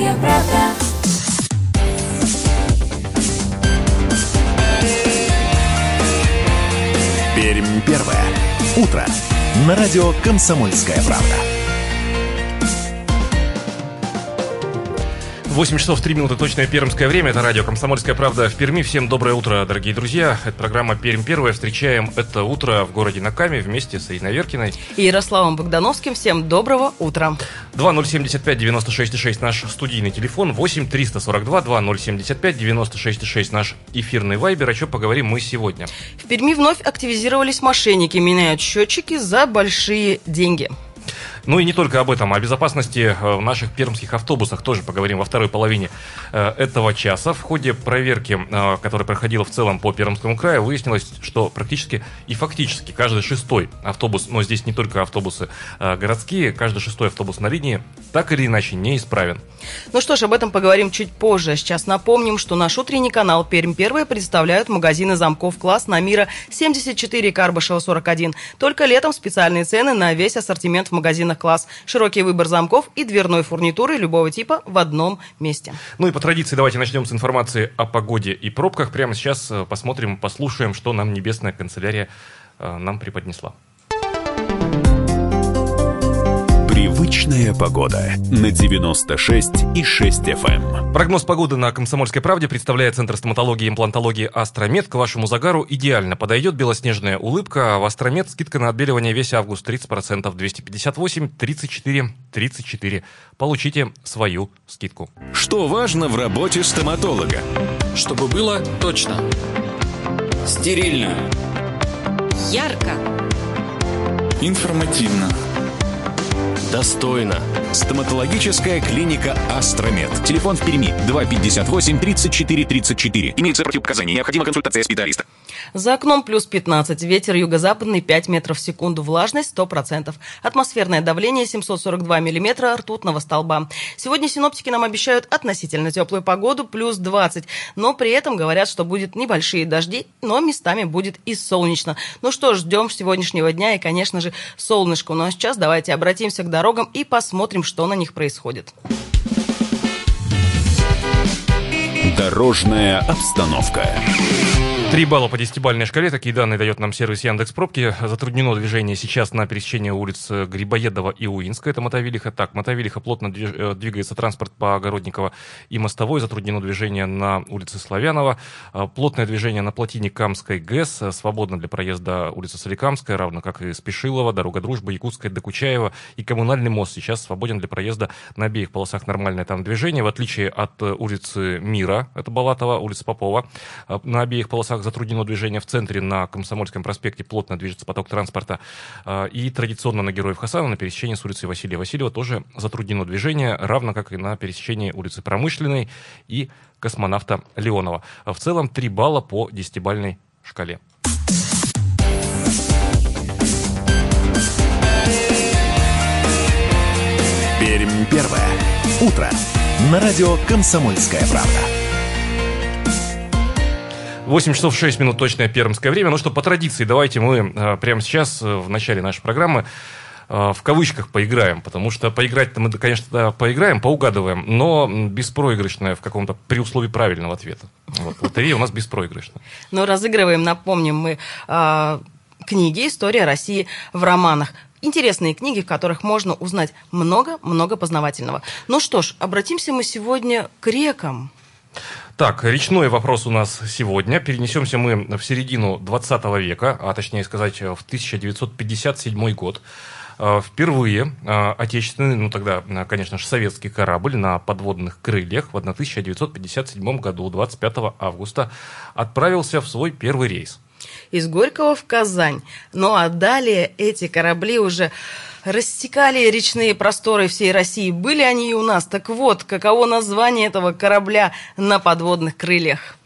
Комсомольская правда. Пермь первое. Утро. На радио «Комсомольская правда». 8 часов 3 минуты, точное пермское время. Это радио «Комсомольская правда» в Перми. Всем доброе утро, дорогие друзья. Это программа «Пермь первая». Встречаем это утро в городе Накаме вместе с Ириной Веркиной. И Ярославом Богдановским. Всем доброго утра. 2075 96 6 наш студийный телефон. 8 342 2075 96 6 наш эфирный вайбер. О чем поговорим мы сегодня? В Перми вновь активизировались мошенники, меняют счетчики за большие деньги. Ну и не только об этом, о безопасности э, в наших пермских автобусах тоже поговорим во второй половине э, этого часа. В ходе проверки, э, которая проходила в целом по Пермскому краю, выяснилось, что практически и фактически каждый шестой автобус, но здесь не только автобусы городские, каждый шестой автобус на линии так или иначе неисправен. Ну что ж, об этом поговорим чуть позже. Сейчас напомним, что наш утренний канал Пермь Первая представляют магазины замков класс на Мира 74 Карбышева 41. Только летом специальные цены на весь ассортимент в магазинах класс. Широкий выбор замков и дверной фурнитуры любого типа в одном месте. Ну и по традиции давайте начнем с информации о погоде и пробках. Прямо сейчас э, посмотрим, послушаем, что нам небесная канцелярия э, нам преподнесла. Привычная погода на 96 и 6 FM. Прогноз погоды на Комсомольской правде представляет Центр стоматологии и имплантологии «Астромед». К вашему загару идеально подойдет белоснежная улыбка. А в «Астромед» скидка на отбеливание весь август 30%, 258, 34, 34. Получите свою скидку. Что важно в работе стоматолога? Чтобы было точно. Стерильно. Ярко. Информативно. Достойно. Стоматологическая клиника «Астромед». Телефон в Перми 258 34 34. Имеются противопоказания. Необходима консультация специалиста. За окном плюс 15, ветер юго-западный 5 метров в секунду, влажность 100%. Атмосферное давление 742 миллиметра ртутного столба. Сегодня синоптики нам обещают относительно теплую погоду, плюс 20. Но при этом говорят, что будет небольшие дожди, но местами будет и солнечно. Ну что ж, ждем сегодняшнего дня и, конечно же, солнышко. Ну а сейчас давайте обратимся к дорогам и посмотрим, что на них происходит. Дорожная обстановка. Три балла по десятибалльной шкале. Такие данные дает нам сервис Яндекс Пробки. Затруднено движение сейчас на пересечении улиц Грибоедова и Уинска. Это Мотовилиха. Так, Мотовилиха плотно движ- двигается транспорт по Огородниково и Мостовой. Затруднено движение на улице Славянова. Плотное движение на плотине Камской ГЭС. Свободно для проезда улица Соликамская, равно как и Спешилова, Дорога Дружбы, Якутская, Докучаева. И Коммунальный мост сейчас свободен для проезда на обеих полосах нормальное там движение. В отличие от улицы Мира, это Балатова, улица Попова. На обеих полосах затруднено движение в центре на Комсомольском проспекте, плотно движется поток транспорта. И традиционно на Героев Хасана на пересечении с улицей Василия Васильева тоже затруднено движение, равно как и на пересечении улицы Промышленной и космонавта Леонова. В целом 3 балла по десятибальной шкале. Пермь первое. Утро. На радио «Комсомольская правда». 8 часов 6 минут точное пермское время. Ну что, по традиции, давайте мы э, прямо сейчас, э, в начале нашей программы, э, в кавычках поиграем, потому что поиграть-то мы, конечно, да, поиграем, поугадываем, но беспроигрышное в каком-то при условии правильного ответа. Вот, лотерея у нас беспроигрышная. Но разыгрываем, напомним мы, э, книги «История России в романах». Интересные книги, в которых можно узнать много-много познавательного. Ну что ж, обратимся мы сегодня к рекам. Так, речной вопрос у нас сегодня. Перенесемся мы в середину 20 века, а точнее сказать, в 1957 год. Впервые отечественный, ну тогда, конечно же, советский корабль на подводных крыльях в 1957 году, 25 августа, отправился в свой первый рейс. Из Горького в Казань. Ну а далее эти корабли уже рассекали речные просторы всей России. Были они и у нас. Так вот, каково название этого корабля на подводных крыльях?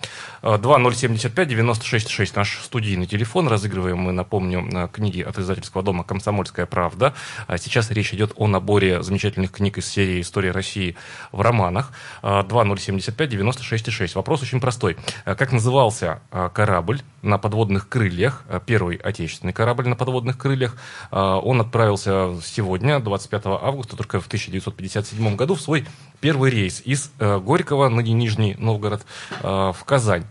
2075-96-6 наш студийный телефон. Разыгрываем мы, напомню, э, книги от издательского дома «Комсомольская правда». А Сейчас речь идет о наборе замечательных книг из серии «История России» в романах. 2075-96-6. Вопрос очень простой. Э, Как назывался корабль на подводных крыльях, первый отечественный корабль на подводных крыльях? Он отправился сегодня, 25 августа, только в 1957 году, в свой первый рейс из э, Горького, ныне Нижний Новгород, в Казань.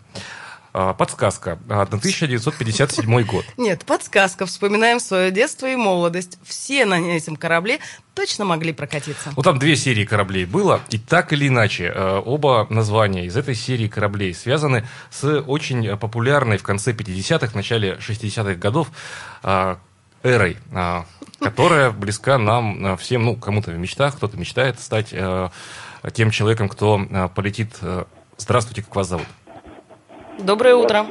А, Подсказка. А, 1957 год. Нет, подсказка. Вспоминаем свое детство и молодость. Все на этом корабле точно могли прокатиться. Ну, там две серии кораблей было, и так или иначе, э, оба названия из этой серии кораблей связаны с очень популярной в конце 50-х, начале 60-х годов э, эрой, э, которая близка нам всем, ну, кому-то в мечтах, кто-то мечтает стать тем человеком, кто полетит. Здравствуйте, как вас зовут? Доброе утро.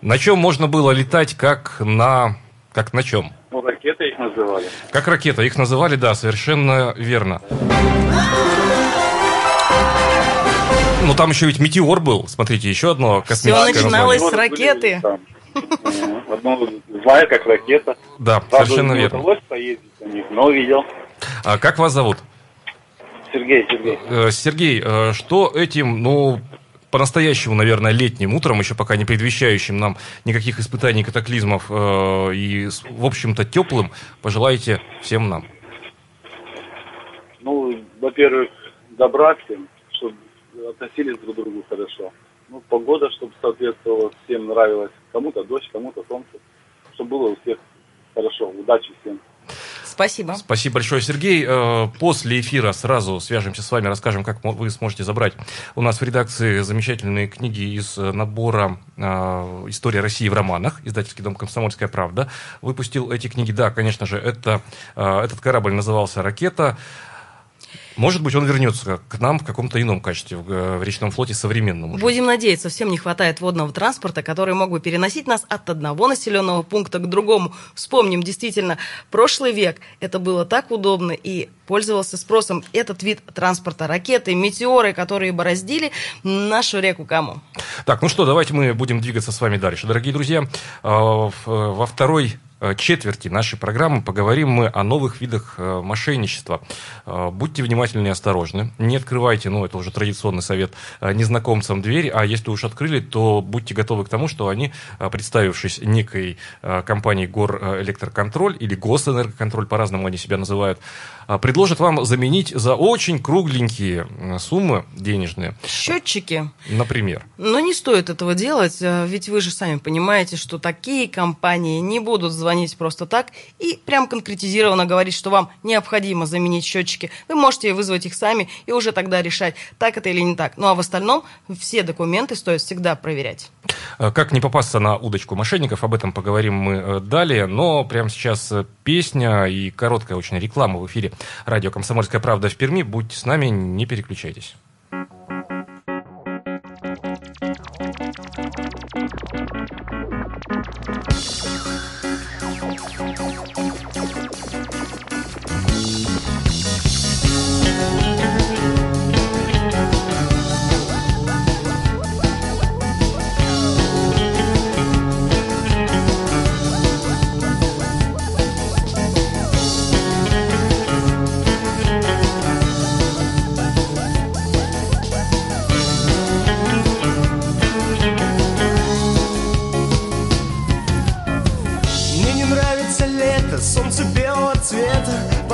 На чем можно было летать, как на... Как на чем? Ну, ракеты их называли. Как ракета. Их называли, да, совершенно верно. Ну, там еще ведь метеор был. Смотрите, еще одно космическое начиналось название. с ракеты. Одно знаю, как ракета. Да, Правда, совершенно верно. удалось поездить на них, но видел. А как вас зовут? Сергей, Сергей. Э, Сергей, э, что этим, ну, по-настоящему, наверное, летним утром, еще пока не предвещающим нам никаких испытаний, катаклизмов э, и, в общем-то, теплым, пожелаете всем нам? Ну, во-первых, добра всем, чтобы относились друг к другу хорошо. Ну, погода, чтобы соответствовала, всем нравилась. Кому-то дождь, кому-то солнце. Чтобы было у всех хорошо. Удачи всем. Спасибо. Спасибо большое, Сергей. Э, После эфира сразу свяжемся с вами, расскажем, как вы сможете забрать у нас в редакции замечательные книги из набора э, «История России в романах». Издательский дом «Комсомольская правда» выпустил эти книги. Да, конечно же, это, э, этот корабль назывался «Ракета». Может быть, он вернется к нам в каком-то ином качестве, в, э, в речном флоте современном. уже. Будем надеяться, всем не хватает водного транспорта, который мог бы переносить нас от одного населенного пункта к другому. Вспомним, действительно, прошлый век это было так удобно и пользовался спросом этот вид транспорта. Ракеты, метеоры, которые бороздили нашу реку Каму. Так, ну что, давайте мы будем двигаться с вами дальше. Дорогие друзья, э, в- во второй э, четверти нашей программы поговорим мы о новых видах э, мошенничества. Э, Будьте внимательны и осторожны. Не открывайте, ну, это уже традиционный совет, э, незнакомцам дверь, а если уж открыли, то будьте готовы к тому, что они, э, представившись некой э, компанией Горэлектроконтроль или Госэнергоконтроль, по-разному они себя называют, э, предложат вам заменить за очень кругленькие э, суммы денежные, Счетчики. например. Но не стоит этого делать, э, ведь вы же сами понимаете, что такие компании не будут звонить просто так и прям конкретизированно говорить, что вам необходимо заменить счетчики. Вы можете вызвать их сами и уже тогда решать, так это или не так. Ну а в остальном все документы стоит всегда проверять. Э, Как не попасться на удочку мошенников, об этом поговорим мы э, далее. Но прямо сейчас э, песня и короткая очень реклама в эфире радио «Комсомольская правда» в Перми. Будьте с нами, не переключайтесь.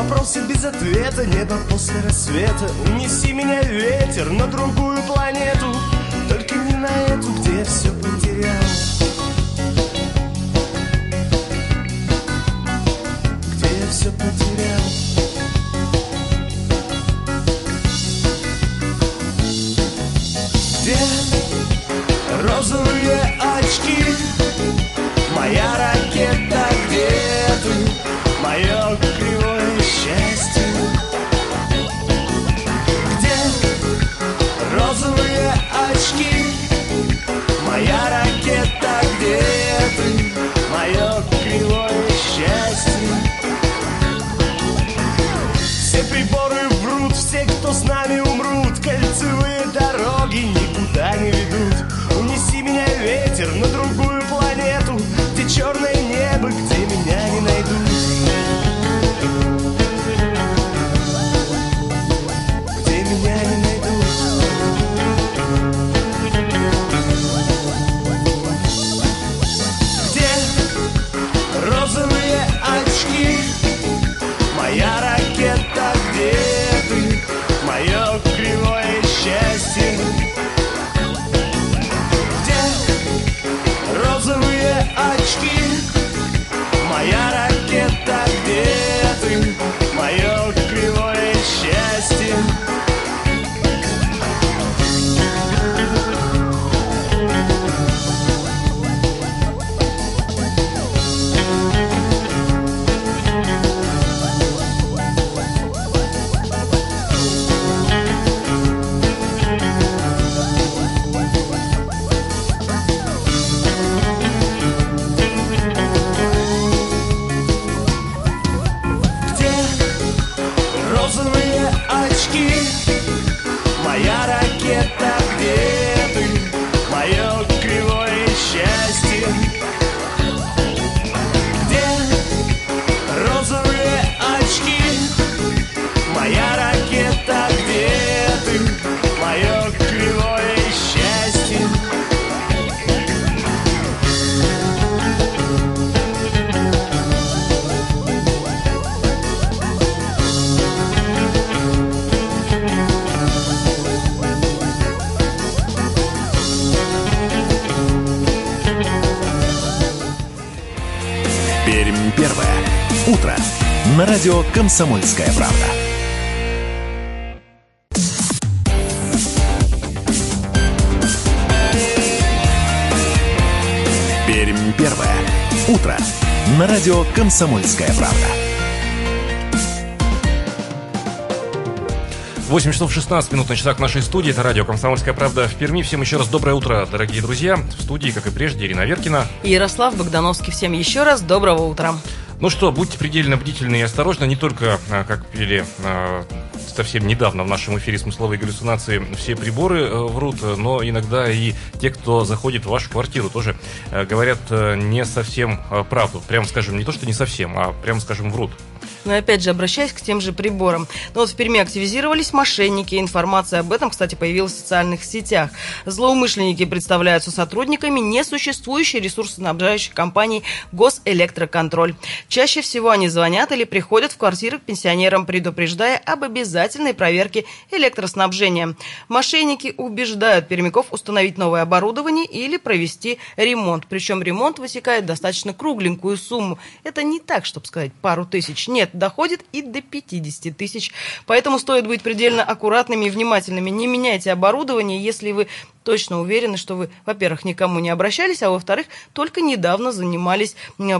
Вопросы без ответа, небо после рассвета. Унеси меня ветер на другую планету Только не на эту, где я все потерял. Где я все потерял. Где розовые очки? Моя ракета, где ты? Мое Моя ракета, где ты? Мое кривое счастье. Все приборы врут, все, кто с нами умрут. Кольцевые дороги никуда не ведут. Унеси меня ветер, но На радио «Комсомольская правда». Пермь первое. Утро. На радио «Комсомольская правда». 8 часов 16 минут на часах нашей студии. Это радио «Комсомольская правда» в Перми. Всем еще раз доброе утро, дорогие друзья. В студии, как и прежде, Ирина Веркина. И Ярослав Богдановский. Всем еще раз доброго утра. Ну что, будьте предельно бдительны и осторожны. Не только, а, как пели а, совсем недавно в нашем эфире «Смысловые галлюцинации» все приборы э, врут, но иногда и те, кто заходит в вашу квартиру, тоже э, говорят э, не совсем правду. Прям скажем, не то, что не совсем, а прям скажем, врут. Но опять же, обращаясь к тем же приборам. Но вот в Перми активизировались мошенники. Информация об этом, кстати, появилась в социальных сетях. Злоумышленники представляются сотрудниками несуществующей ресурсоснабжающей компании «Госэлектроконтроль». Чаще всего они звонят или приходят в квартиры к пенсионерам, предупреждая об обязательной проверке электроснабжения. Мошенники убеждают пермяков установить новое оборудование или провести ремонт. Причем ремонт высекает достаточно кругленькую сумму. Это не так, чтобы сказать, пару тысяч. Нет, доходит и до 50 тысяч. Поэтому стоит быть предельно аккуратными и внимательными. Не меняйте оборудование, если вы точно уверены, что вы, во-первых, никому не обращались, а во-вторых, только недавно занимались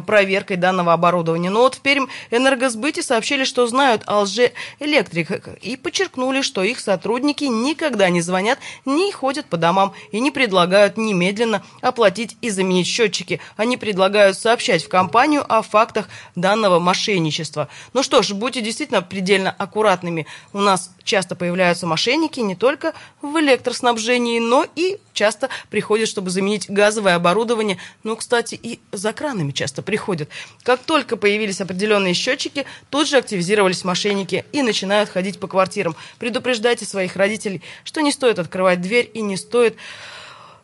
проверкой данного оборудования. Но вот в Пермь энергосбыте сообщили, что знают о лжеэлектриках и подчеркнули, что их сотрудники никогда не звонят, не ходят по домам и не предлагают немедленно оплатить и заменить счетчики. Они предлагают сообщать в компанию о фактах данного мошенничества. Ну что ж, будьте действительно предельно аккуратными. У нас часто появляются мошенники не только в электроснабжении, но и часто приходят, чтобы заменить газовое оборудование. Ну, кстати, и за кранами часто приходят. Как только появились определенные счетчики, тут же активизировались мошенники и начинают ходить по квартирам. Предупреждайте своих родителей, что не стоит открывать дверь и не стоит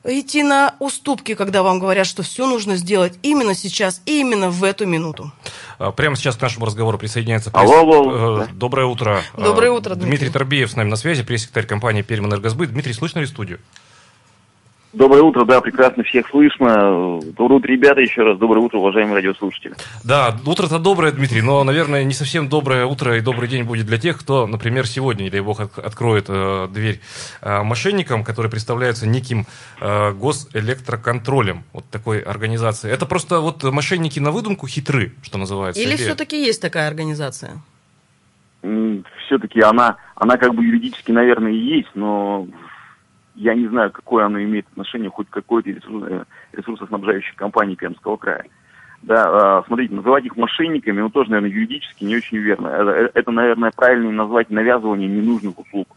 идти на уступки, когда вам говорят, что все нужно сделать именно сейчас и именно в эту минуту. А, прямо сейчас к нашему разговору присоединяется... Пресс... Алло, алло. Э, доброе утро. Доброе утро, Дмитрий. Дмитрий Торбеев с нами на связи, пресс-секретарь компании «Пермэнергосбыт». Дмитрий, слышно ли студию? Доброе утро, да, прекрасно всех слышно. Доброе утро, ребята, еще раз доброе утро, уважаемые радиослушатели. Да, утро-то доброе, Дмитрий, но, наверное, не совсем доброе утро и добрый день будет для тех, кто, например, сегодня, не дай бог, откроет э, дверь э, мошенникам, которые представляются неким э, госэлектроконтролем, вот такой организации. Это просто вот мошенники на выдумку хитры, что называется. Или, или... все-таки есть такая организация? Все-таки она, она как бы юридически, наверное, и есть, но я не знаю, какое оно имеет отношение хоть к какой-то ресурс, ресурсоснабжающей компании Пермского края. Да, э, смотрите, называть их мошенниками, ну, тоже, наверное, юридически не очень верно. Это, э, это наверное, правильно назвать навязывание ненужных услуг.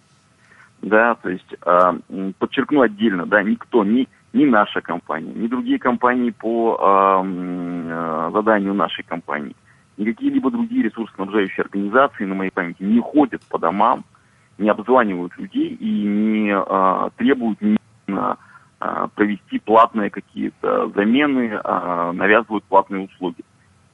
Да, то есть, э, подчеркну отдельно, да, никто, ни, ни наша компания, ни другие компании по э, э, заданию нашей компании, ни какие-либо другие ресурсоснабжающие организации, на моей памяти, не ходят по домам, не обзванивают людей и не а, требуют немедленно а, провести платные какие-то замены, а, навязывают платные услуги.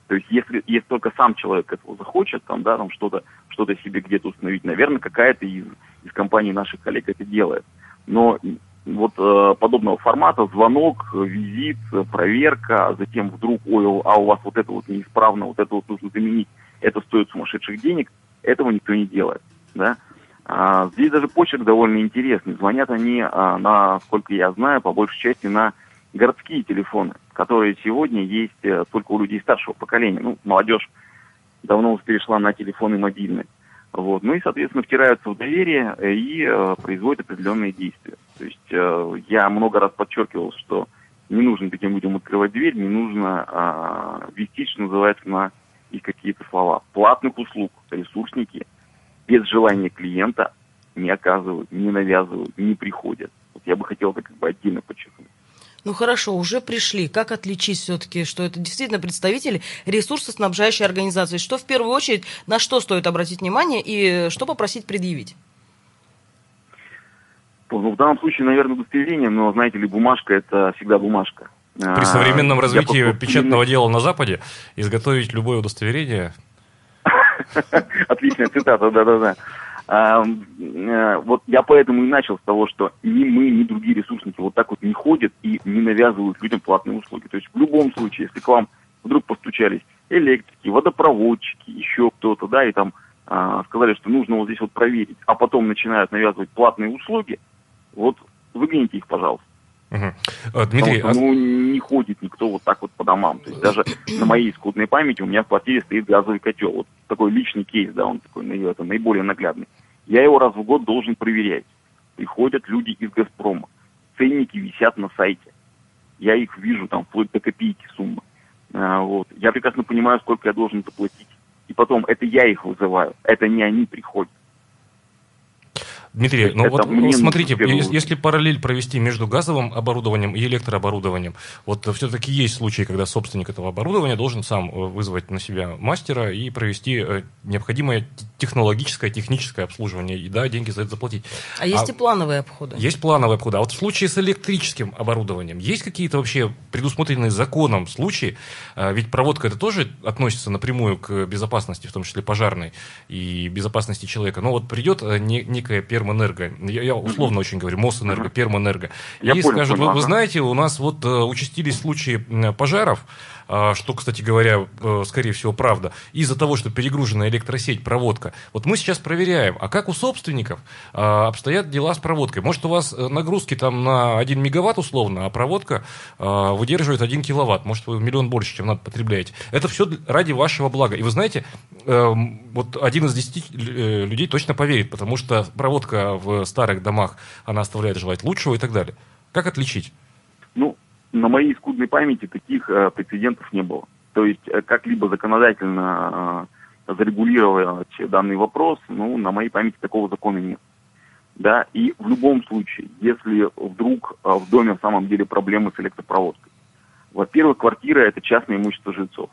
То есть если, если только сам человек этого захочет, там, да, там что-то что себе где-то установить, наверное, какая-то из, из компаний наших коллег это делает. Но вот э, подобного формата звонок, визит, проверка, а затем вдруг, ой, а у вас вот это вот неисправно, вот это вот нужно заменить, это стоит сумасшедших денег, этого никто не делает, да. А, здесь даже почерк довольно интересный. Звонят они, а, насколько я знаю, по большей части на городские телефоны, которые сегодня есть э, только у людей старшего поколения. Ну, молодежь давно перешла на телефоны мобильные. Вот. Ну и, соответственно, втираются в доверие э, и э, производят определенные действия. То есть я много раз подчеркивал, что не нужно таким людям открывать дверь, не нужно э, вести, что называется, на их какие-то слова. Платных услуг ресурсники – без желания клиента не оказывают, не навязывают, не приходят. Вот я бы хотел это как бы отдельно подчеркнуть. Ну хорошо, уже пришли. Как отличить все-таки, что это действительно представители ресурсоснабжающей организации? Что в первую очередь, на что стоит обратить внимание и что попросить предъявить? Ну, в данном случае, наверное, удостоверение, но, знаете ли, бумажка – это всегда бумажка. При современном а, развитии печатного дела на Западе изготовить любое удостоверение Отличная цитата, да-да-да. А, э, вот я поэтому и начал с того, что ни мы, ни другие ресурсники вот так вот не ходят и не навязывают людям платные услуги. То есть в любом случае, если к вам вдруг постучались электрики, водопроводчики, еще кто-то, да, и там а, сказали, что нужно вот здесь вот проверить, а потом начинают навязывать платные услуги, вот выгоните их, пожалуйста. Угу. Дмитрий, Потому что, ну, не ходит никто вот так вот по домам. То есть даже на моей скудной памяти у меня в квартире стоит газовый котел. Вот такой личный кейс, да, он такой, это наиболее наглядный. Я его раз в год должен проверять. Приходят люди из «Газпрома». Ценники висят на сайте. Я их вижу там вплоть до копейки суммы. А, вот. Я прекрасно понимаю, сколько я должен заплатить. И потом, это я их вызываю, это не они приходят. Дмитрий, ну вот смотрите, если, если параллель провести между газовым оборудованием и электрооборудованием, вот все-таки есть случаи, когда собственник этого оборудования должен сам э, вызвать на себя мастера и провести э, необходимое технологическое, техническое обслуживание, и да, деньги за это заплатить. А есть а, и плановые обходы? Есть плановые обходы. А вот в случае с электрическим оборудованием, есть какие-то вообще предусмотренные законом случаи, а, ведь проводка это тоже относится напрямую к безопасности, в том числе пожарной и безопасности человека. Но вот придет э, некая первая Пермэнерго, я, я условно очень говорю, Мосэнерго, Пермэнерго, я и понял, скажут, понял, вы, вы знаете, у нас вот uh, участились случаи пожаров, что, кстати говоря, uh, скорее всего, правда, из-за того, что перегружена электросеть, проводка. Вот мы сейчас проверяем, а как у собственников обстоят дела с проводкой? Может, у вас э, нагрузки там на 1 мегаватт условно, а проводка выдерживает 1 киловатт, может, вы миллион больше, чем надо потребляете. Это все ради вашего блага. И вы знаете, эм, вот один из десяти э, людей точно поверит, потому что проводка в старых домах, она оставляет желать лучшего и так далее. Как отличить? Ну, на моей скудной памяти таких э, прецедентов не было. То есть э, как-либо законодательно э, зарегулировать данный вопрос, ну, на моей памяти такого закона нет. Да, и в любом случае, если вдруг э, в доме в самом деле проблемы с электропроводкой, во-первых, квартира – это частное имущество жильцов.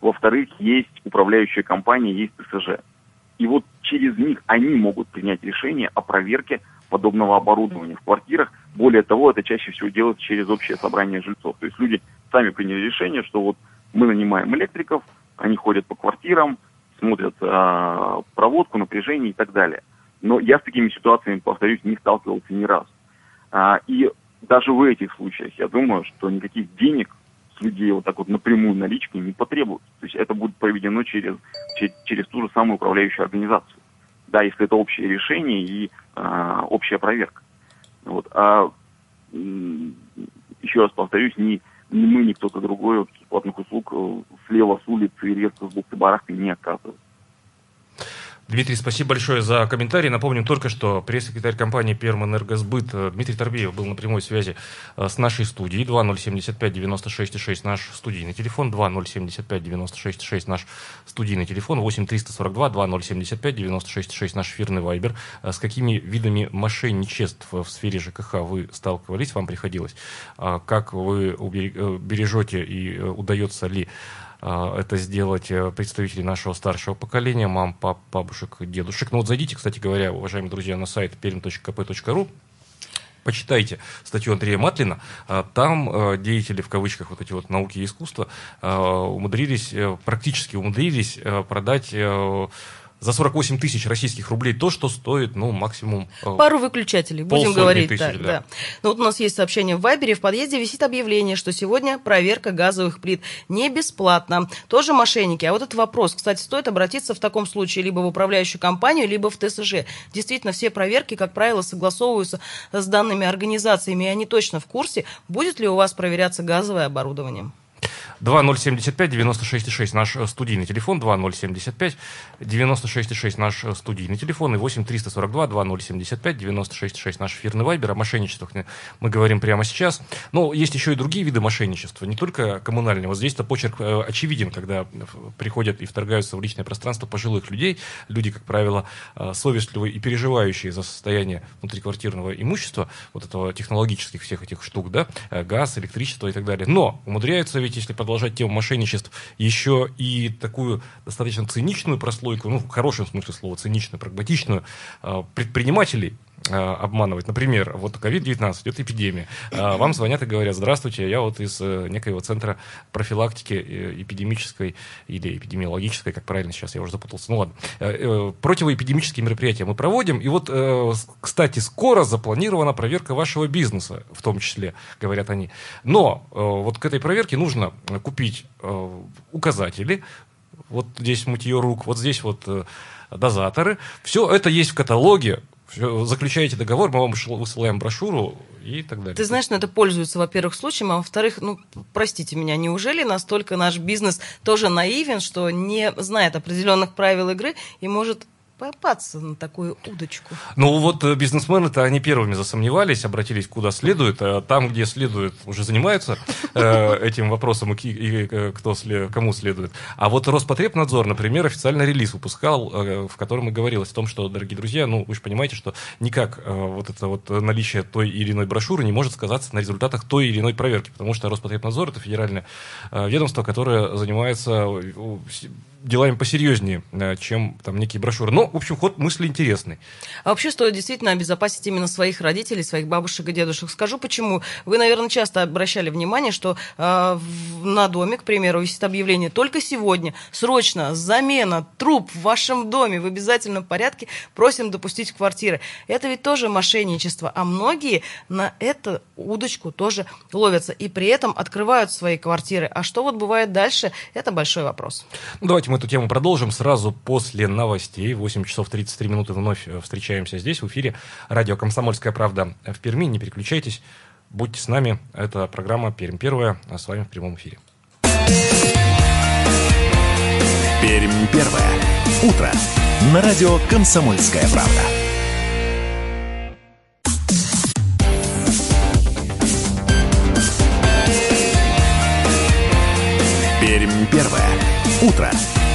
Во-вторых, есть управляющая компания, есть ТСЖ. И вот через них они могут принять решение о проверке подобного оборудования в квартирах. Более того, это чаще всего делается через общее собрание жильцов. То есть люди сами приняли решение, что вот мы нанимаем электриков, они ходят по квартирам, смотрят э, проводку, напряжение и так далее. Но я с такими ситуациями, повторюсь, не сталкивался ни разу. А, и даже в этих случаях я думаю, что никаких денег людей вот так вот напрямую наличкой не потребуют. То есть это будет проведено через, через, через ту же самую управляющую организацию. Да, если это общее решение и а, общая проверка. Вот. А еще раз повторюсь, ни, ни мы, ни кто-то другой вот, платных услуг э, слева с улицы резко с бухты барахты не оказывает. Дмитрий, спасибо большое за комментарий. Напомню только, что пресс-секретарь компании «Пермэнергосбыт» э, Дмитрий Торбеев был на прямой связи э, с нашей студией. 2075-96-6 наш студийный телефон, 2075-96-6 наш студийный телефон, 8-342-2075-96-6 наш эфирный вайбер. Э, с какими видами мошенничеств в сфере ЖКХ вы сталкивались, вам приходилось? Как вы бережете и удается ли это сделать э, представители нашего старшего поколения, мам, пап, бабушек, дедушек. Ну вот зайдите, кстати говоря, уважаемые друзья, на сайт perm.kp.ru, почитайте статью Андрея Матлина. А, там э, деятели, в кавычках, вот эти вот науки и искусства, э, умудрились, практически умудрились продать за 48 тысяч российских рублей то, что стоит, ну, максимум... Э, Пару выключателей, будем говорить. Тысяч, так, да. Да. Ну, вот у нас есть сообщение в Вайбере. В подъезде висит объявление, что сегодня проверка газовых плит не бесплатно. Тоже мошенники. А вот этот вопрос, кстати, стоит обратиться в таком случае либо в управляющую компанию, либо в ТСЖ. Действительно, все проверки, как правило, согласовываются с данными организациями, и они точно в курсе, будет ли у вас проверяться газовое оборудование. 2075-96-6 наш э, студийный телефон, 2075-96-6 наш э, студийный телефон и 8-342-2075-96-6 наш эфирный вайбер. О мошенничествах мы говорим прямо сейчас. Но есть еще и другие виды мошенничества, не только коммунальные. Вот здесь-то почерк э, очевиден, когда приходят и вторгаются в личное пространство пожилых людей. Люди, как правило, совестливые и переживающие за состояние внутриквартирного имущества, вот этого технологических всех этих штук, да, газ, электричество и так далее. Но умудряются ведь, если продолжать тему мошенничеств, еще и такую достаточно циничную прослойку, ну, в хорошем смысле слова, циничную, прагматичную, а, предпринимателей обманывать. Например, вот COVID-19, идет эпидемия. Э, вам звонят и говорят, здравствуйте, я вот из э, некоего центра профилактики э, эпидемической или эпидемиологической, как правильно сейчас, я уже запутался. Ну ладно. Э, э, противоэпидемические мероприятия мы проводим. И вот, э, кстати, скоро запланирована проверка вашего бизнеса, в том числе, говорят они. Но э, вот к этой проверке нужно э, купить э, указатели, вот здесь мытье рук, вот здесь вот э, дозаторы. Все это есть в каталоге. Заключаете договор, мы вам высылаем брошюру и так далее. Ты знаешь, это пользуется, во-первых, случаем, а во-вторых, ну, простите меня, неужели настолько наш бизнес тоже наивен, что не знает определенных правил игры и может попасться на такую удочку? Ну вот э, бизнесмены-то они первыми засомневались, обратились куда следует, а там, где следует, уже занимаются э, этим вопросом и, и, э, кто кому следует. А вот Роспотребнадзор, например, официальный релиз выпускал, э, в котором и говорилось о том, что, дорогие друзья, ну вы же понимаете, что никак э, вот это вот наличие той или иной брошюры не может сказаться на результатах той или иной проверки, потому что Роспотребнадзор это федеральное э, ведомство, которое занимается делами посерьезнее, э, чем там некие брошюры. Но, в общем, ход мысли интересный. А вообще стоит действительно обезопасить именно своих родителей, своих бабушек и дедушек. Скажу почему. Вы, наверное, часто обращали внимание, что э, на доме, к примеру, висит объявление «Только сегодня, срочно, замена труб в вашем доме в обязательном порядке просим допустить в квартиры». Это ведь тоже мошенничество, а многие на эту удочку тоже ловятся и при этом открывают свои квартиры. А что вот бывает дальше, это большой вопрос. Ну, Давайте мы эту тему продолжим сразу после новостей. 8 часов 33 минуты вновь э, встречаемся здесь, в эфире. Радио «Комсомольская правда» в Перми. Не переключайтесь, будьте с нами. Это программа «Пермь первая», а с вами в прямом эфире. Пермь первое. Утро. На радио «Комсомольская правда». Пермь первое. Утро.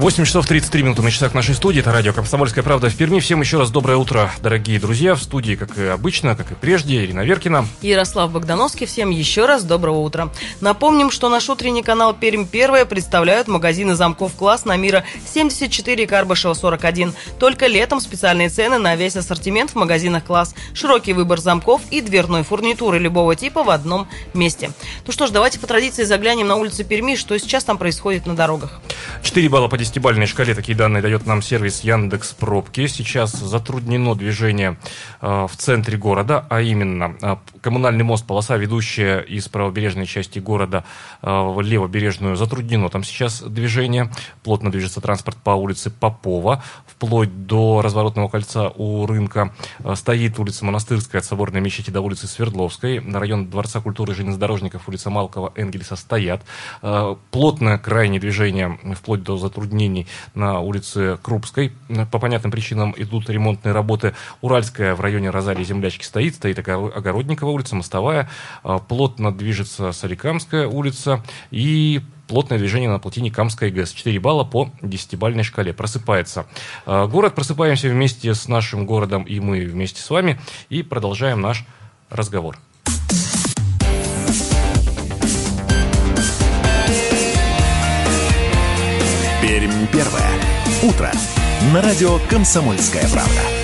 8 часов 33 минуты на часах нашей студии. Это радио «Комсомольская правда» в Перми. Всем еще раз доброе утро, дорогие друзья. В студии, как и обычно, как и прежде, Ирина Веркина. Ярослав Богдановский, всем еще раз доброго утра. Напомним, что наш утренний канал Пермь Первая представляют магазины замков класс на Мира 74 Карбышева 41. Только летом специальные цены на весь ассортимент в магазинах класс. Широкий выбор замков и дверной фурнитуры любого типа в одном месте. Ну что ж, давайте по традиции заглянем на улицу Перми, что сейчас там происходит на дорогах. 4 балла по десятибалльной шкале, такие данные дает нам сервис Яндекс Пробки. Сейчас затруднено движение э, в центре города, а именно э, коммунальный мост, полоса, ведущая из правобережной части города э, в левобережную, затруднено. Там сейчас движение, плотно движется транспорт по улице Попова, вплоть до разворотного кольца у рынка. Э, стоит улица Монастырская от Соборной мечети до улицы Свердловской. На район Дворца культуры и железнодорожников улица Малкова, Энгельса стоят. Э, Плотное крайнее движение, вплоть до затруднений на улице Крупской. Э, По понятным причинам идут ремонтные работы. Уральская в районе Розалии Землячки стоит, стоит Огор- Огородникова улица, Мостовая. Плотно движется Соликамская улица и плотное движение на плотине Камская ГЭС. 4 балла по 10-бальной шкале. Просыпается э, город. Просыпаемся вместе с нашим городом и мы вместе с вами. И продолжаем наш разговор. Пермь первое. Утро. На радио «Комсомольская правда».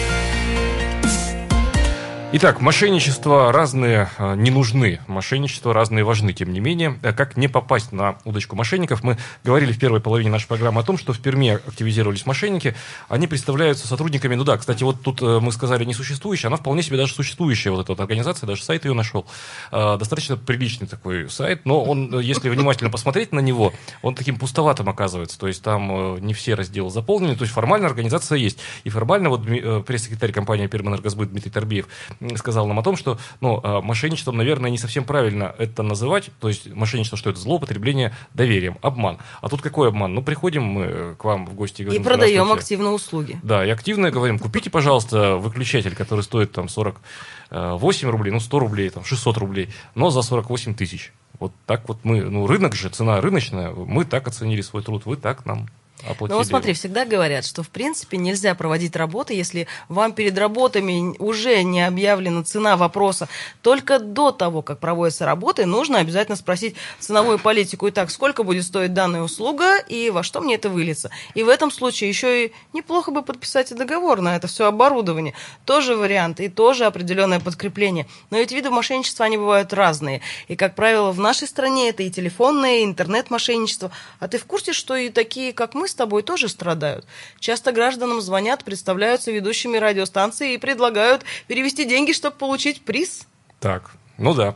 Итак, мошенничества разные э, не нужны, мошенничества разные важны, тем не менее. Э, Как не попасть на удочку мошенников? Мы говорили в первой половине нашей программы о том, что в Перми активизировались мошенники. Они представляются сотрудниками, ну да, кстати, вот тут э, мы сказали несуществующая, она вполне себе даже существующая, вот эта вот организация, даже сайт ее нашел. Э, Достаточно приличный такой сайт, но он, если внимательно посмотреть на него, он таким пустоватым оказывается. То есть там не все разделы заполнены, то есть формально организация есть. И формально вот пресс-секретарь компании «Пермэнергосбыт» Дмитрий Торбиев м, сказал нам о том, что ну, э, мошенничеством, наверное, не совсем правильно это называть. То есть мошенничество, что это злоупотребление доверием, обман. А тут какой обман? Ну, приходим мы э, к вам в гости и И говорим, продаем «Здравствуйте». активно услуги. Да, и активно говорим, купите, пожалуйста, выключатель, который стоит там 48 рублей, ну 100 рублей, там 600 рублей, но за 48 тысяч. Вот так вот мы, ну рынок же, цена рыночная, мы так оценили свой труд, вы так нам оплатили. Ну вот смотри, всегда говорят, что в принципе нельзя проводить работы, если вам перед работами уже не объявлена цена вопроса. Только до того, как проводятся работы, нужно обязательно спросить ценовую политику. Итак, сколько будет стоить данная услуга и во что мне это выльется. И в этом случае еще и неплохо бы подписать и договор на это все оборудование. Тоже вариант и тоже определенное подкрепление. Но ведь виды мошенничества, они бывают разные. И, как правило, в нашей стране это и телефонное, и интернет-мошенничество. А ты в курсе, что и такие, как мы с тобой, тоже страдают? Часто гражданам звонят, представляются ведущими радиостанции и предлагают перевести деньги, чтобы получить приз. Так, ну да.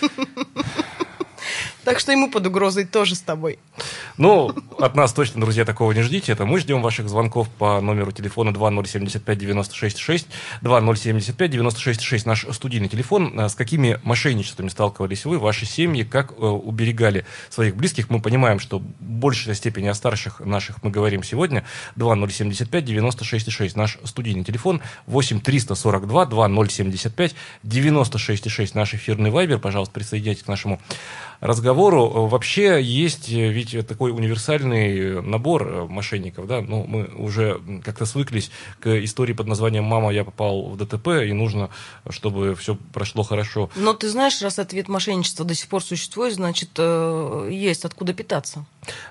Так что ему под угрозой тоже с тобой. Ну, от нас точно, друзья, такого не ждите. Это мы ждем ваших звонков по номеру телефона 2075 96 6, 2075 96 6, наш студийный телефон. А С какими мошенничествами сталкивались вы, ваши семьи, как э, уберегали своих близких? Мы понимаем, что в большей степени о старших наших мы говорим сегодня. 2075 96 6, наш студийный телефон. 8 342 2075 96 6, наш эфирный вайбер. Пожалуйста, присоединяйтесь к нашему разговору. Вообще есть ведь такой универсальный набор э, мошенников, да, ну, мы уже как-то свыклись к истории под названием «Мама, я попал в ДТП», и нужно, чтобы все прошло хорошо. Но ты знаешь, раз этот вид мошенничества до сих пор существует, значит, э, есть откуда питаться.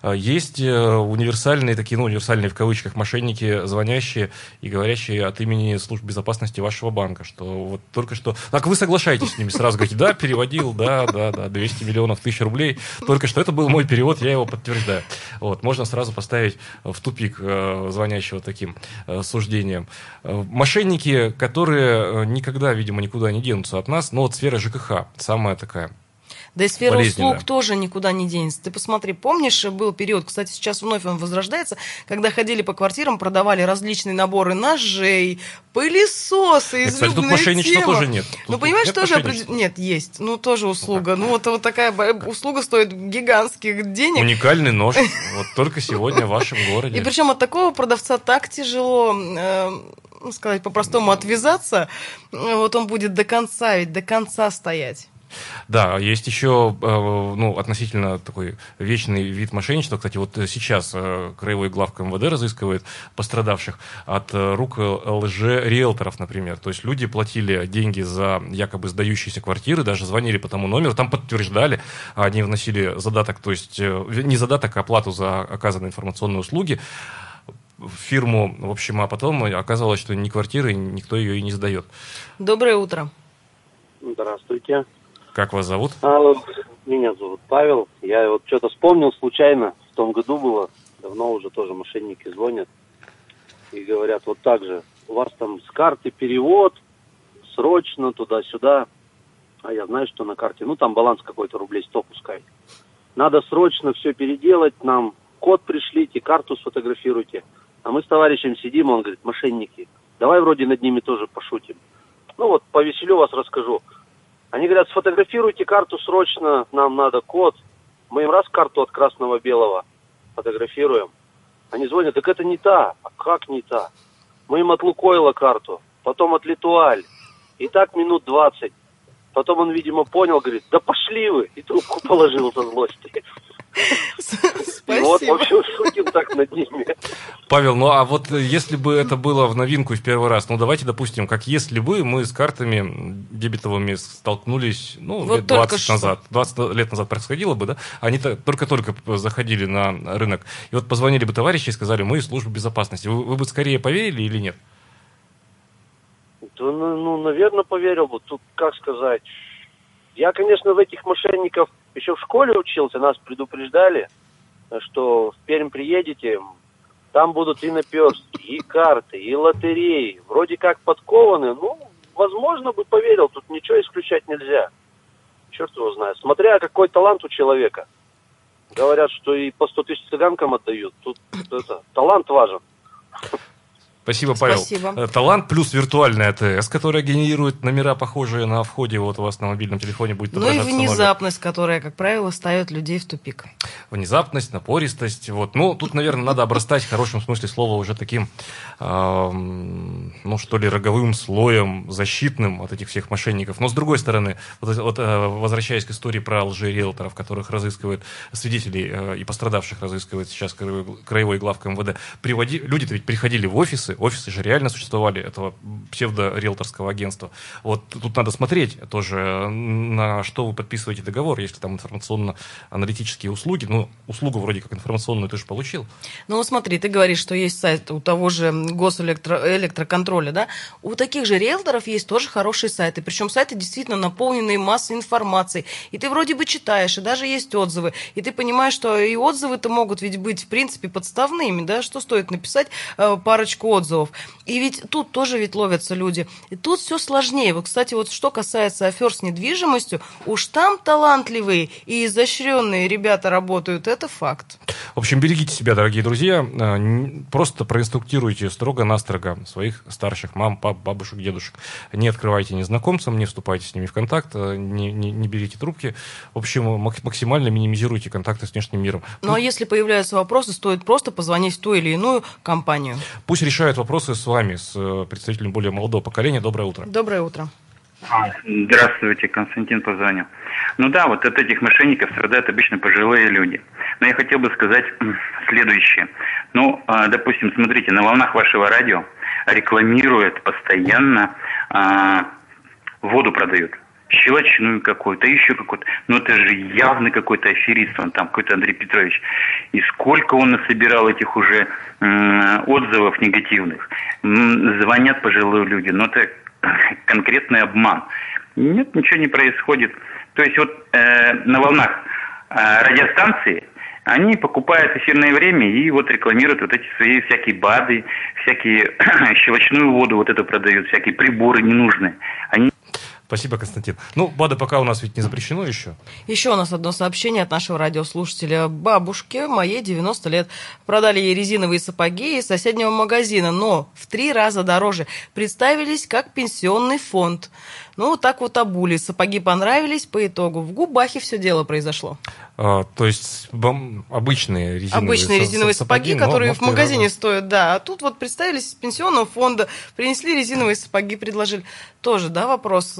Есть э, универсальные, такие, ну, универсальные в кавычках, мошенники, звонящие и говорящие от имени служб безопасности вашего банка, что вот только что... Так вы соглашаетесь с ними сразу, говорите, да, переводил, да, да, да, 200 миллионов тысяч рублей, только что это был мой перевод, я его подтверждаю. Вот, можно сразу поставить в тупик э, звонящего таким э, суждением. Э, Мошенники, которые никогда, видимо, никуда не денутся от нас, но вот сфера ЖКХ, самая такая Да и сфера услуг тоже никуда не денется. Ты посмотри, помнишь, был период, кстати, сейчас вновь он возрождается, когда ходили по квартирам, продавали различные наборы ножей, пылесосы, И, кстати, тут излюбленная мошенничества тема. тоже нет. Ну, Тут понимаешь, нет тоже определ- Нет, есть. Ну, тоже услуга. Ну, вот, вот такая услуга стоит гигантских денег. Уникальный нож, вот только сегодня в вашем городе. И причем от такого продавца так тяжело, э, ну, сказать по-простому, отвязаться. Вот он будет до конца, ведь до конца стоять. Да, есть еще э, ну, относительно такой вечный вид мошенничества. Кстати, вот сейчас э, краевой главка МВД разыскивает пострадавших от э, рук лже-риэлторов, например. То есть люди платили деньги за якобы сдающиеся квартиры, даже звонили по тому номеру, там подтверждали, а они вносили задаток, то есть не задаток, а оплату за оказанные информационные услуги в фирму, в общем, а потом оказалось, что ни квартиры, никто ее и не сдает. Доброе утро. Здравствуйте. Как вас зовут? А, меня зовут Павел. Я вот что-то вспомнил случайно. В том году было. Давно уже тоже мошенники звонят. И говорят вот так же. У вас там с карты перевод. Срочно туда-сюда. А я знаю, что на карте. Ну, там баланс какой-то рублей 100 пускай. Надо срочно все переделать. Нам код пришлите, карту сфотографируйте. А мы с товарищем сидим, он говорит, мошенники. Давай вроде над ними тоже пошутим. Ну вот, повеселю вас расскажу. Они говорят, сфотографируйте карту срочно, нам надо код. Мы им раз карту от красного-белого фотографируем. Они звонят, так это не та. А как не та? Мы им от Лукойла карту, потом от Литуаль. И так минут 20. Потом он, видимо, понял, говорит, да пошли вы. И трубку положил со злости. И вот, в Спасибо. общем, шутим так над ними. Павел, ну а вот если бы это было в новинку в первый раз, ну давайте допустим, как если бы мы с картами дебетовыми столкнулись, ну, Вот лет только 20 что. назад, 20 лет назад происходило бы, да, они то- только-только заходили на рынок, и вот позвонили бы товарищи и сказали, мы из службы безопасности, вы, вы бы скорее поверили или нет? Да, ну, ну, наверное, поверил бы. Тут, как сказать, я, конечно, в этих мошенников еще в школе учился, нас предупреждали, что в Пермь приедете, там будут и наперстки, и карты, и лотереи. Вроде как подкованы, ну, возможно, бы поверил, тут ничего исключать нельзя. Черт его знает. Смотря какой талант у человека. Говорят, что и по 100 тысяч цыганкам отдают. Тут это, талант важен. Спасибо, Павел. Спасибо. Э, Талант плюс виртуальная АТС, которая генерирует номера, похожие на входе. Вот у вас на мобильном телефоне будет Ну и отображаться номер. внезапность, которая, как правило, ставит людей в тупик. Внезапность, напористость. Вот. Ну, тут, наверное, надо обрастать в хорошем смысле слова уже таким, ну, что ли, роговым слоем защитным от этих всех мошенников. Но, с другой стороны, вот, вот, э, возвращаясь к истории про лжериэлторов, которых разыскивают свидетелей э, и пострадавших разыскивает сейчас краевой, краевой главка МВД, приводи, люди-то ведь приходили в офисы, офисы же реально существовали, этого псевдо-риэлторского агентства. Вот тут надо смотреть тоже, на что вы подписываете договор, если там информационно-аналитические услуги, ну, услугу вроде как информационную ты же получил. Ну, смотри, ты говоришь, что есть сайт у того же госэлектроконтроля, да? У таких же риэлторов есть тоже хорошие сайты. Причем сайты действительно наполненные массой информации. И ты вроде бы читаешь, и даже есть отзывы. И ты понимаешь, что и отзывы-то могут ведь быть, в принципе, подставными, да? Что стоит написать э, парочку отзывов? И ведь тут тоже ведь ловятся люди. И тут все сложнее. Вот, кстати, вот что касается афер с недвижимостью, уж там талантливые и изощренные ребята работают, это факт. В общем, берегите себя, дорогие друзья. Н- Просто проинструктируйте строго-настрого своих старших мам, пап, бабушек, дедушек. Не открывайте незнакомцам, не вступайте с ними в контакт, э, не, не- не берите трубки. В общем, мак- максимально минимизируйте контакты с внешним миром. Ну а если появляются вопросы, стоит просто позвонить в ту или иную компанию. Пусть решают вопросы с вами, с э, представителем более молодого поколения. Доброе утро. Доброе утро. А, Здравствуйте, Константин позвонил. Ну да, вот от этих мошенников страдают обычно пожилые люди. Но я хотел бы сказать следующее. Ну, а, допустим, смотрите, на волнах вашего радио рекламируют постоянно, а, воду продают. Щелочную какую-то, еще какую-то. Но это же явный какой-то аферист, он там какой-то Андрей Петрович. И сколько он насобирал этих уже отзывов негативных. Звонят пожилые люди, но это конкретный обман. Нет, ничего не происходит. То есть вот э, на волнах э, радиостанции они покупают эфирное время и вот рекламируют вот эти свои всякие БАДы, всякие щелочную воду вот это продают, всякие приборы ненужные. Они Спасибо, Константин. Ну, БАДы пока у нас ведь не запрещено еще. Еще у нас одно сообщение от нашего радиослушателя. Бабушке моей 90 лет. Продали ей резиновые сапоги из соседнего магазина, но в три раза дороже. Представились как пенсионный фонд. Ну, так вот обули. Сапоги понравились по итогу. В Губахе все дело произошло. А, то есть бом- обычные резиновые, Обычные резиновые са- сапоги, но- которые но в магазине раза. стоят, да. А тут вот представились из пенсионного фонда, принесли резиновые сапоги, предложили. Тоже, да, вопрос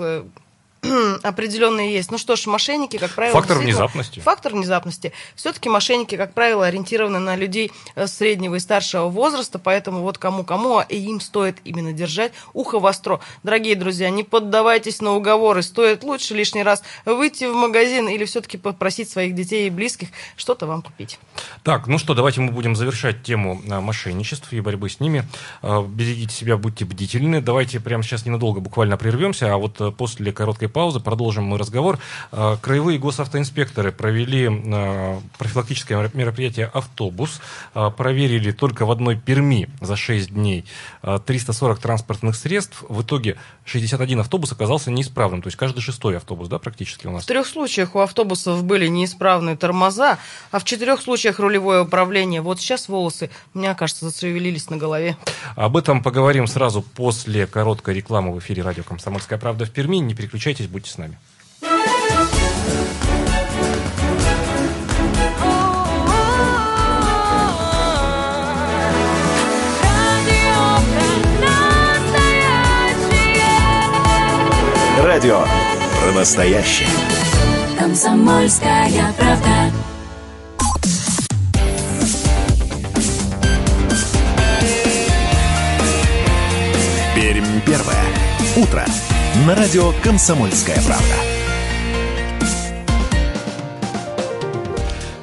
э, определенный есть. Ну что ж, мошенники, как правило... Фактор внезапности. Фактор внезапности. Все-таки мошенники, как правило, ориентированы на людей э, среднего и старшего возраста, поэтому вот кому-кому, а и им стоит именно держать ухо востро. Дорогие друзья, не поддавайтесь на уговоры. Стоит лучше лишний раз выйти в магазин или все-таки попросить своих детей и близких что-то вам купить. Так, ну что, давайте мы будем завершать тему а, мошенничества и борьбы с ними. А, Берегите себя, будьте бдительны. Давайте прямо сейчас ненадолго буквально прервемся, а вот после короткой паузы продолжим мы разговор. А, Краевые госавтоинспекторы провели а, профилактическое мер- мероприятие «Автобус». А, Проверили только в одной Перми за 6 дней а, 340 транспортных средств. В итоге 61 автобус оказался неисправным. То есть каждый шестой автобус, да, практически у нас? В трех случаях у автобусов были неисправные тормоза, а в четырех случаях рулевое управление. Вот сейчас волосы, мне кажется, зашевелились на голове. Об этом поговорим сразу после короткой рекламы в эфире радио «Комсомольская правда» в Перми. Не переключайтесь, будьте с нами. Радио про настоящее. Комсомольская правда. Пермь первое. Утро. На радио «Комсомольская правда».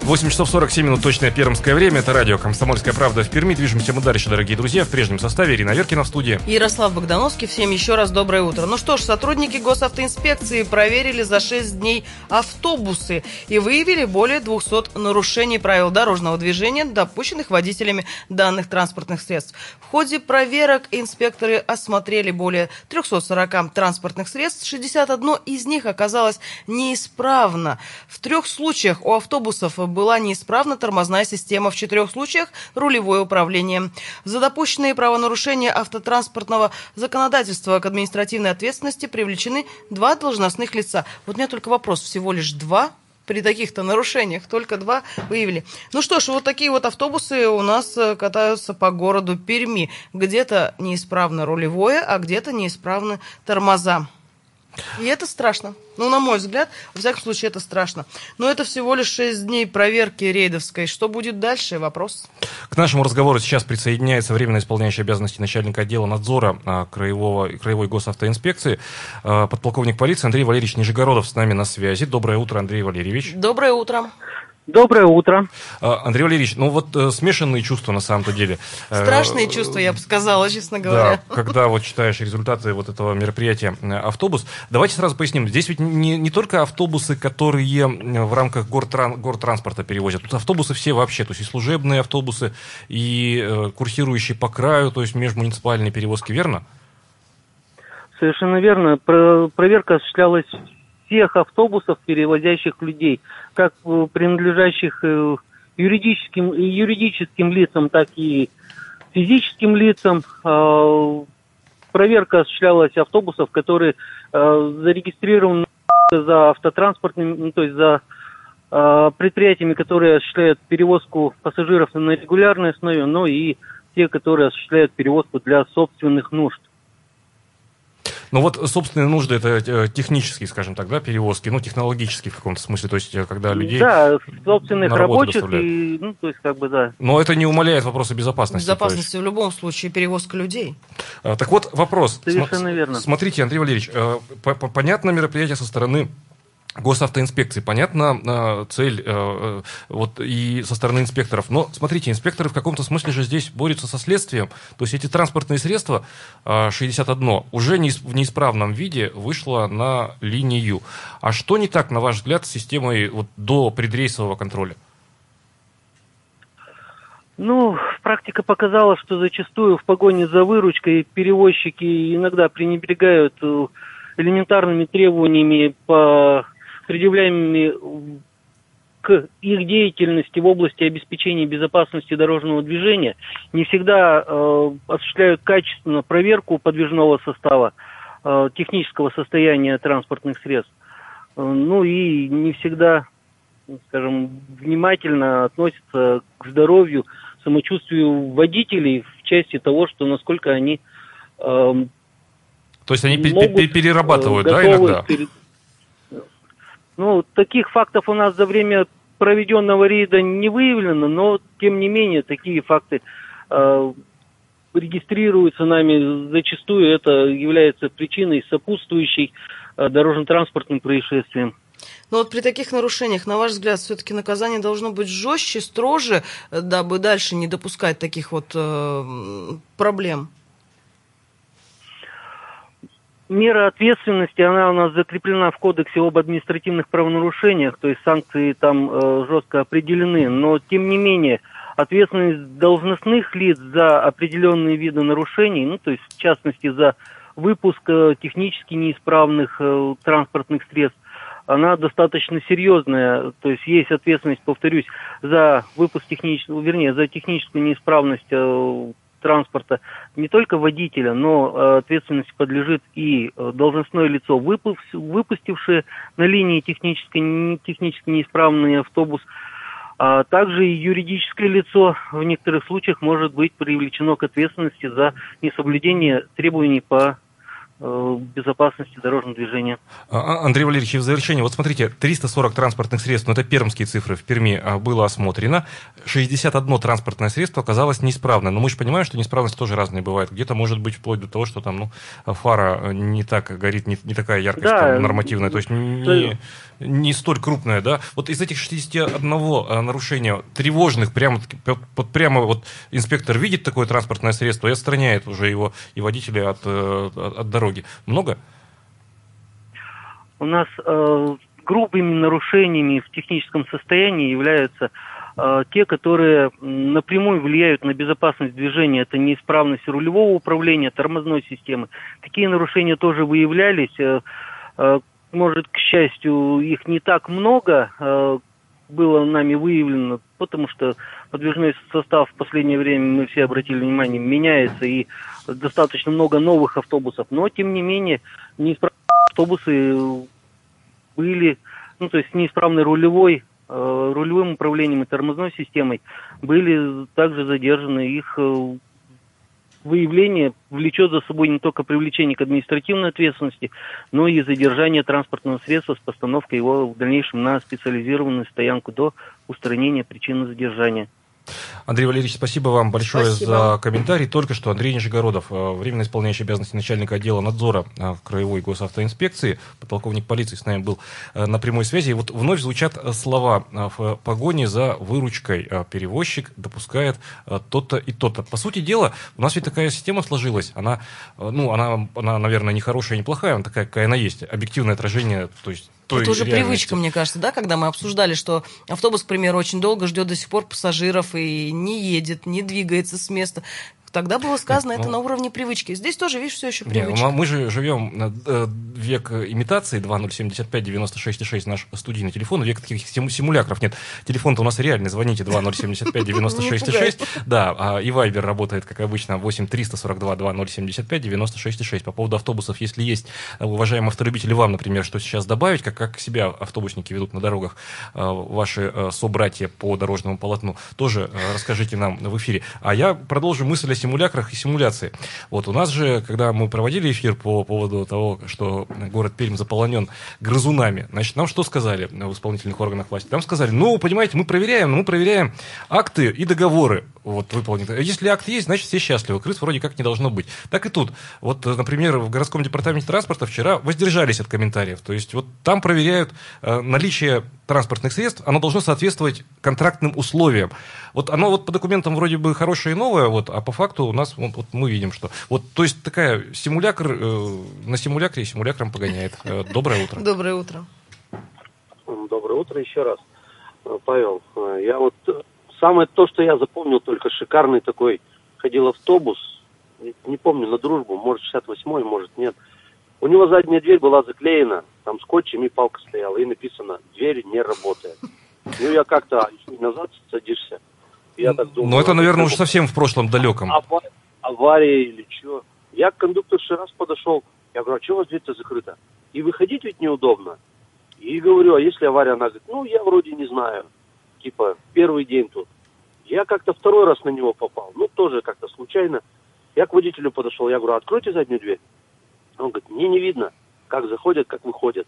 8 часов 47 минут точное пермское время. Это радио «Комсомольская правда» в Перми. Движемся мы дальше, дорогие друзья. В прежнем составе Ирина Веркина в студии. Ярослав Богдановский, всем еще раз доброе утро. Ну что ж, сотрудники госавтоинспекции проверили за 6 дней автобусы и выявили более 200 нарушений правил дорожного движения, допущенных водителями данных транспортных средств. В ходе проверок инспекторы осмотрели более 340 транспортных средств, 61 из них оказалось неисправно. В трех случаях у автобусов была неисправна тормозная система. В четырех случаях рулевое управление. За допущенные правонарушения автотранспортного законодательства к административной ответственности привлечены два должностных лица. Вот у меня только вопрос, всего лишь два при таких-то нарушениях. Только два выявили. Ну что ж, вот такие вот автобусы у нас э, катаются по городу Перми. Где-то неисправно рулевое, а где-то неисправны тормоза. И это страшно. Ну, на мой взгляд, во всяком случае, это страшно. Но это всего лишь 6 дней проверки рейдовской. Что будет дальше? Вопрос. К нашему разговору сейчас присоединяется временно исполняющий обязанности начальника отдела надзора а, краевого, краевой госавтоинспекции, а, подполковник полиции Андрей Валерьевич Нижегородов с нами на связи. Доброе утро, Андрей Валерьевич. Доброе утро. Доброе утро. А, Андрей Валерьевич, ну вот э, смешанные чувства на самом-то деле. Э, Страшные чувства, я бы сказала, честно говоря. Да, когда вот читаешь результаты вот этого мероприятия э, «Автобус». Давайте сразу поясним. Здесь ведь не, не только автобусы, которые в рамках гортран, гортранспорта перевозят. Тут автобусы все вообще. То есть и служебные автобусы, и э, курсирующие по краю, то есть межмуниципальные перевозки, верно? Совершенно верно. Про проверка осуществлялась всех автобусов, перевозящих людей, как э, принадлежащих э, юридическим, юридическим лицам, так и физическим лицам. А, проверка осуществлялась автобусов, которые э, зарегистрированы за автотранспортными, ну, то есть за предприятиями, которые осуществляют перевозку пассажиров на регулярной основе, но и те, которые осуществляют перевозку для собственных нужд. Ну вот собственные нужды это э, технические, скажем так, да, перевозки, ну технологические в каком-то смысле, то есть э, когда людей да, собственных рабочих и, ну то есть как бы да. Но это не умаляет вопроса безопасности. Безопасности в любом случае перевозка людей. А, так вот вопрос. Совершенно верно. Смотрите, Андрей Валерьевич, э, понятно мероприятие со стороны госавтоинспекции. Понятно, э, цель э, э, вот и со стороны инспекторов. Но, смотрите, инспекторы в каком-то смысле же здесь борются со следствием. То есть эти транспортные средства, 61, уже в неисправном виде вышло на линию. А что не так, на ваш взгляд, с системой вот, до предрейсового контроля? Ну, практика показала, что зачастую в погоне за выручкой перевозчики иногда пренебрегают элементарными требованиями по предъявляемыми к их деятельности в области обеспечения безопасности дорожного движения, не всегда э, осуществляют качественно проверку подвижного состава, э, технического состояния транспортных средств. Э, ну и не всегда, скажем, внимательно относятся к здоровью, самочувствию водителей в части того, что насколько они э, то есть они могут, перерабатывают, да, иногда? Перед, ну, таких фактов у нас за время проведенного рейда не выявлено, но тем не менее такие факты э, регистрируются нами. Зачастую это является причиной сопутствующей э, дорожно-транспортным происшествиям. Но вот при таких нарушениях, на ваш взгляд, все-таки наказание должно быть жестче, строже, дабы дальше не допускать таких вот э, проблем? Мера ответственности, она у нас закреплена в Кодексе об административных правонарушениях, то есть санкции там э, жестко определены, но тем не менее ответственность должностных лиц за определенные виды нарушений, ну то есть в частности за выпуск э, технически неисправных э, транспортных средств, она достаточно серьезная, то есть есть ответственность, повторюсь, за выпуск технического, вернее, за техническую неисправность э, транспорта не только водителя, но э, ответственности подлежит и э, должностное лицо, выпустившее на линии технически, технически неисправный автобус, а также и юридическое лицо в некоторых случаях может быть привлечено к ответственности за несоблюдение требований по безопасности дорожного движения. А, а, Андрей Валерьевич, в завершение, вот смотрите, 340 транспортных средств, ну это пермские цифры, в Перми а, было осмотрено, 61 транспортное средство оказалось неисправно, но мы же понимаем, что неисправность тоже разные бывают, где-то может быть вплоть до того, что там ну, фара не так горит, не, не такая яркость да, там, нормативная, то есть не, не столь крупная, да, вот из этих 61 нарушения тревожных, прямо, вот, прямо вот инспектор видит такое транспортное средство и отстраняет уже его и водителя от, э, от, от дороги, дороги много? У нас э, грубыми нарушениями в техническом состоянии являются э, те, которые напрямую влияют на безопасность движения. Это неисправность рулевого управления, тормозной системы. Такие нарушения тоже выявлялись. Э, э, может, к счастью, их не так много. Э, было нами выявлено, потому что подвижной состав в последнее время, мы все обратили внимание, меняется и достаточно много новых автобусов, но тем не менее неисправные автобусы были, ну то есть неисправный рулевой, э, рулевым управлением и тормозной системой были также задержаны. Их э, выявление влечет за собой не только привлечение к административной ответственности, но и задержание транспортного средства с постановкой его в дальнейшем на специализированную стоянку до устранения причины задержания. Андрей Валерьевич, спасибо вам большое Спасибо. за комментарий. Только что Андрей Нижегородов, э, временно исполняющий обязанности начальника отдела надзора э, в Краевой госавтоинспекции, подполковник полиции с нами был э, на прямой связи. И вот вновь звучат слова в погоне за выручкой. Перевозчик допускает то-то и то-то. По сути дела, у нас ведь такая система сложилась. Она, ну, она, она, наверное, не хорошая, не плохая, она такая, какая она есть. Объективное отражение, то есть той Это уже реальности. привычка, мне кажется, да, когда мы обсуждали, что автобус, к примеру, очень долго ждет до сих пор пассажиров и не едет, не двигается с места. Тогда было сказано, Нет, это ну- на уровне привычки. Здесь тоже, видишь, все еще Не, привычка. м- мы же живем на э, век имитации 2075 96 6 наш студийный телефон, век таких симу- симулякров нет. Телефон-то у нас реальный, звоните 2075 96 6 Да, а и Вайбер работает, как обычно, 8 342 2075 96 6 По поводу автобусов, если есть, э, уважаемые автолюбители, вам, например, что сейчас добавить, как, как себя автобусники ведут на дорогах, э, ваши э, собратья по дорожному полотну, тоже расскажите нам в эфире. А я продолжу мысль симулякрах и симуляции. Вот у нас же, когда мы проводили эфир по поводу того, что город Пермь заполонен грызунами, значит, нам что сказали в исполнительных органах власти? Нам сказали, ну, понимаете, мы проверяем, мы проверяем акты и договоры вот, выполнены. Если акт есть, значит, все счастливы. Крыс вроде как не должно быть. Так и тут. Вот, например, в городском департаменте транспорта вчера воздержались от комментариев. То есть вот там проверяют э, наличие транспортных средств, оно должно соответствовать контрактным условиям. Вот оно вот по документам вроде бы хорошее и новое, вот, а по факту у нас вот, вот мы видим, что... Вот, то есть такая симулякр, э, на симулякре симулякрам погоняет. Э, доброе утро. Доброе утро. Доброе утро еще раз. Э, Павел, э, я вот самое то, что я запомнил, только шикарный такой ходил автобус, не- не помню, на дружбу, может 68-й, может нет. У него задняя дверь была заклеена, там скотчем и палка стояла, и написано «Дверь не работает». Ну, я как-то а, назад садишься. Я так думаю. Но это, наверное, ну, уж совсем в прошлом далеком. ава- авария или что. Я к кондукторше раз подошел, я говорю, а что у вас дверь-то закрыта? И выходить ведь неудобно. И говорю, а если авария? Она говорит, ну, я вроде не знаю. Типа, первый день тут. Я как-то второй раз на него попал. Ну, тоже как-то случайно. Я к водителю подошел, я говорю, откройте заднюю дверь. Он говорит, мне не видно, как заходят, как выходят.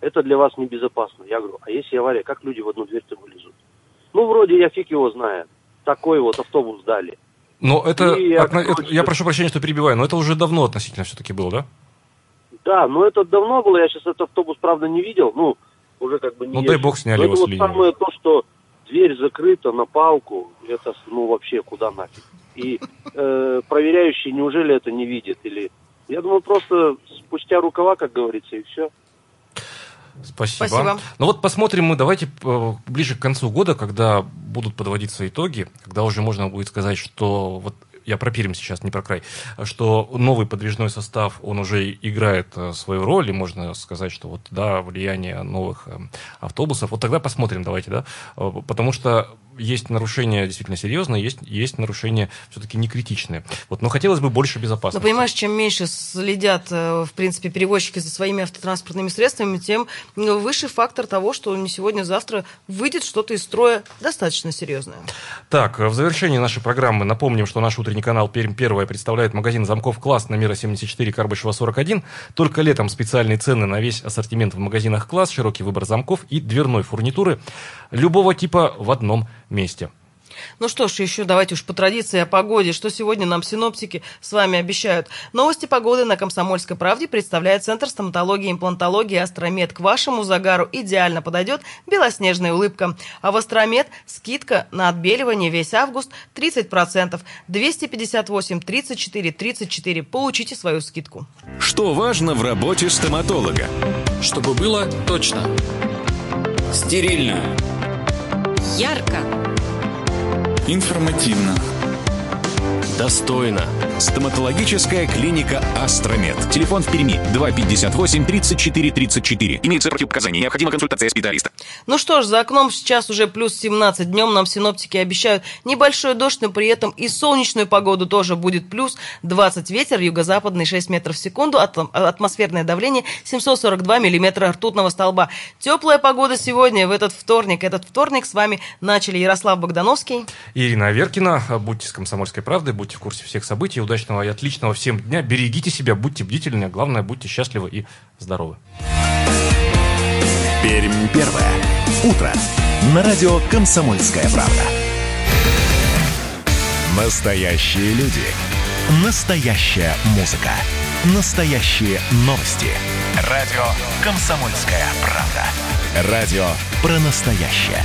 Это для вас небезопасно. Я говорю, а если авария, как люди в одну дверь-то вылезут? Ну, вроде я фиг его знаю. Такой вот автобус дали. Но это, И я, отно- это- я прошу прощения, что перебиваю, но это уже давно относительно все-таки было, да? Да, но это давно было, я сейчас этот автобус, правда, не видел, ну, уже как бы не Ну, езжу. дай бог, сняли Но его это с вот самое то, что дверь закрыта на палку, это, ну, вообще куда нафиг. И э, проверяющий, неужели это не видит? Или, я думаю, просто спустя рукава, как говорится, и все. Спасибо. Спасибо. Ну вот посмотрим мы, давайте э, ближе к концу года, когда будут подводиться итоги, когда уже можно будет сказать, что вот я про Пермь сейчас, не про край, что новый подвижной состав, он уже играет э, свою роль, и можно сказать, что вот, да, влияние новых э, автобусов. Вот тогда посмотрим, давайте, да, потому что есть нарушения действительно серьезные, есть, есть нарушения все-таки не критичные. Вот, но хотелось бы больше Но безопасности. понимаешь, чем меньше следят, э, в принципе, перевозчики за своими автотранспортными средствами, тем э, выше фактор того, что не сегодня-завтра выйдет что-то из строя достаточно серьезное. Так, в завершении нашей программы напомним, что наш утренний канал Пермь Первая представляет магазин замков «Класс» на Мира 74, Карбышева 41. Только летом специальные цены на весь ассортимент в магазинах «Класс», широкий выбор замков и дверной фурнитуры любого типа в одном месте. Ну что ж, еще давайте уж по традиции о погоде. Что сегодня нам синоптики с вами обещают? Новости погоды на Комсомольской правде представляет Центр стоматологии и имплантологии «Астромед». К вашему загару идеально подойдет белоснежная улыбка. А в «Астромед» скидка на отбеливание весь август 30%. 258 34 34. Получите свою скидку. Что важно в работе стоматолога? Чтобы было точно. Стерильно. Ярко. Информативно. Достойно. Стоматологическая клиника «Астромед». Телефон в Перми 258 34 34. Имеются противопоказания. Необходима консультация специалиста. Ну что ж, за окном сейчас уже плюс 17. Днем нам синоптики обещают небольшой дождь, но при этом и солнечную погоду тоже будет плюс 20 ветер, юго-западный 6 метров в секунду, атмосферное давление 742 миллиметра ртутного столба. Теплая погода сегодня, в этот вторник. Этот вторник с вами начали Ярослав Богдановский. Ирина Аверкина. Будьте с «Комсомольской правдой», будьте в курсе всех событий. Удачного и отличного всем дня. Берегите себя, будьте бдительны, главное, будьте счастливы и здоровы. Пермь первое. Утро. На радио «Комсомольская правда». Настоящие люди. Настоящая музыка. Настоящие новости. Радио «Комсомольская правда». Радио про настоящее.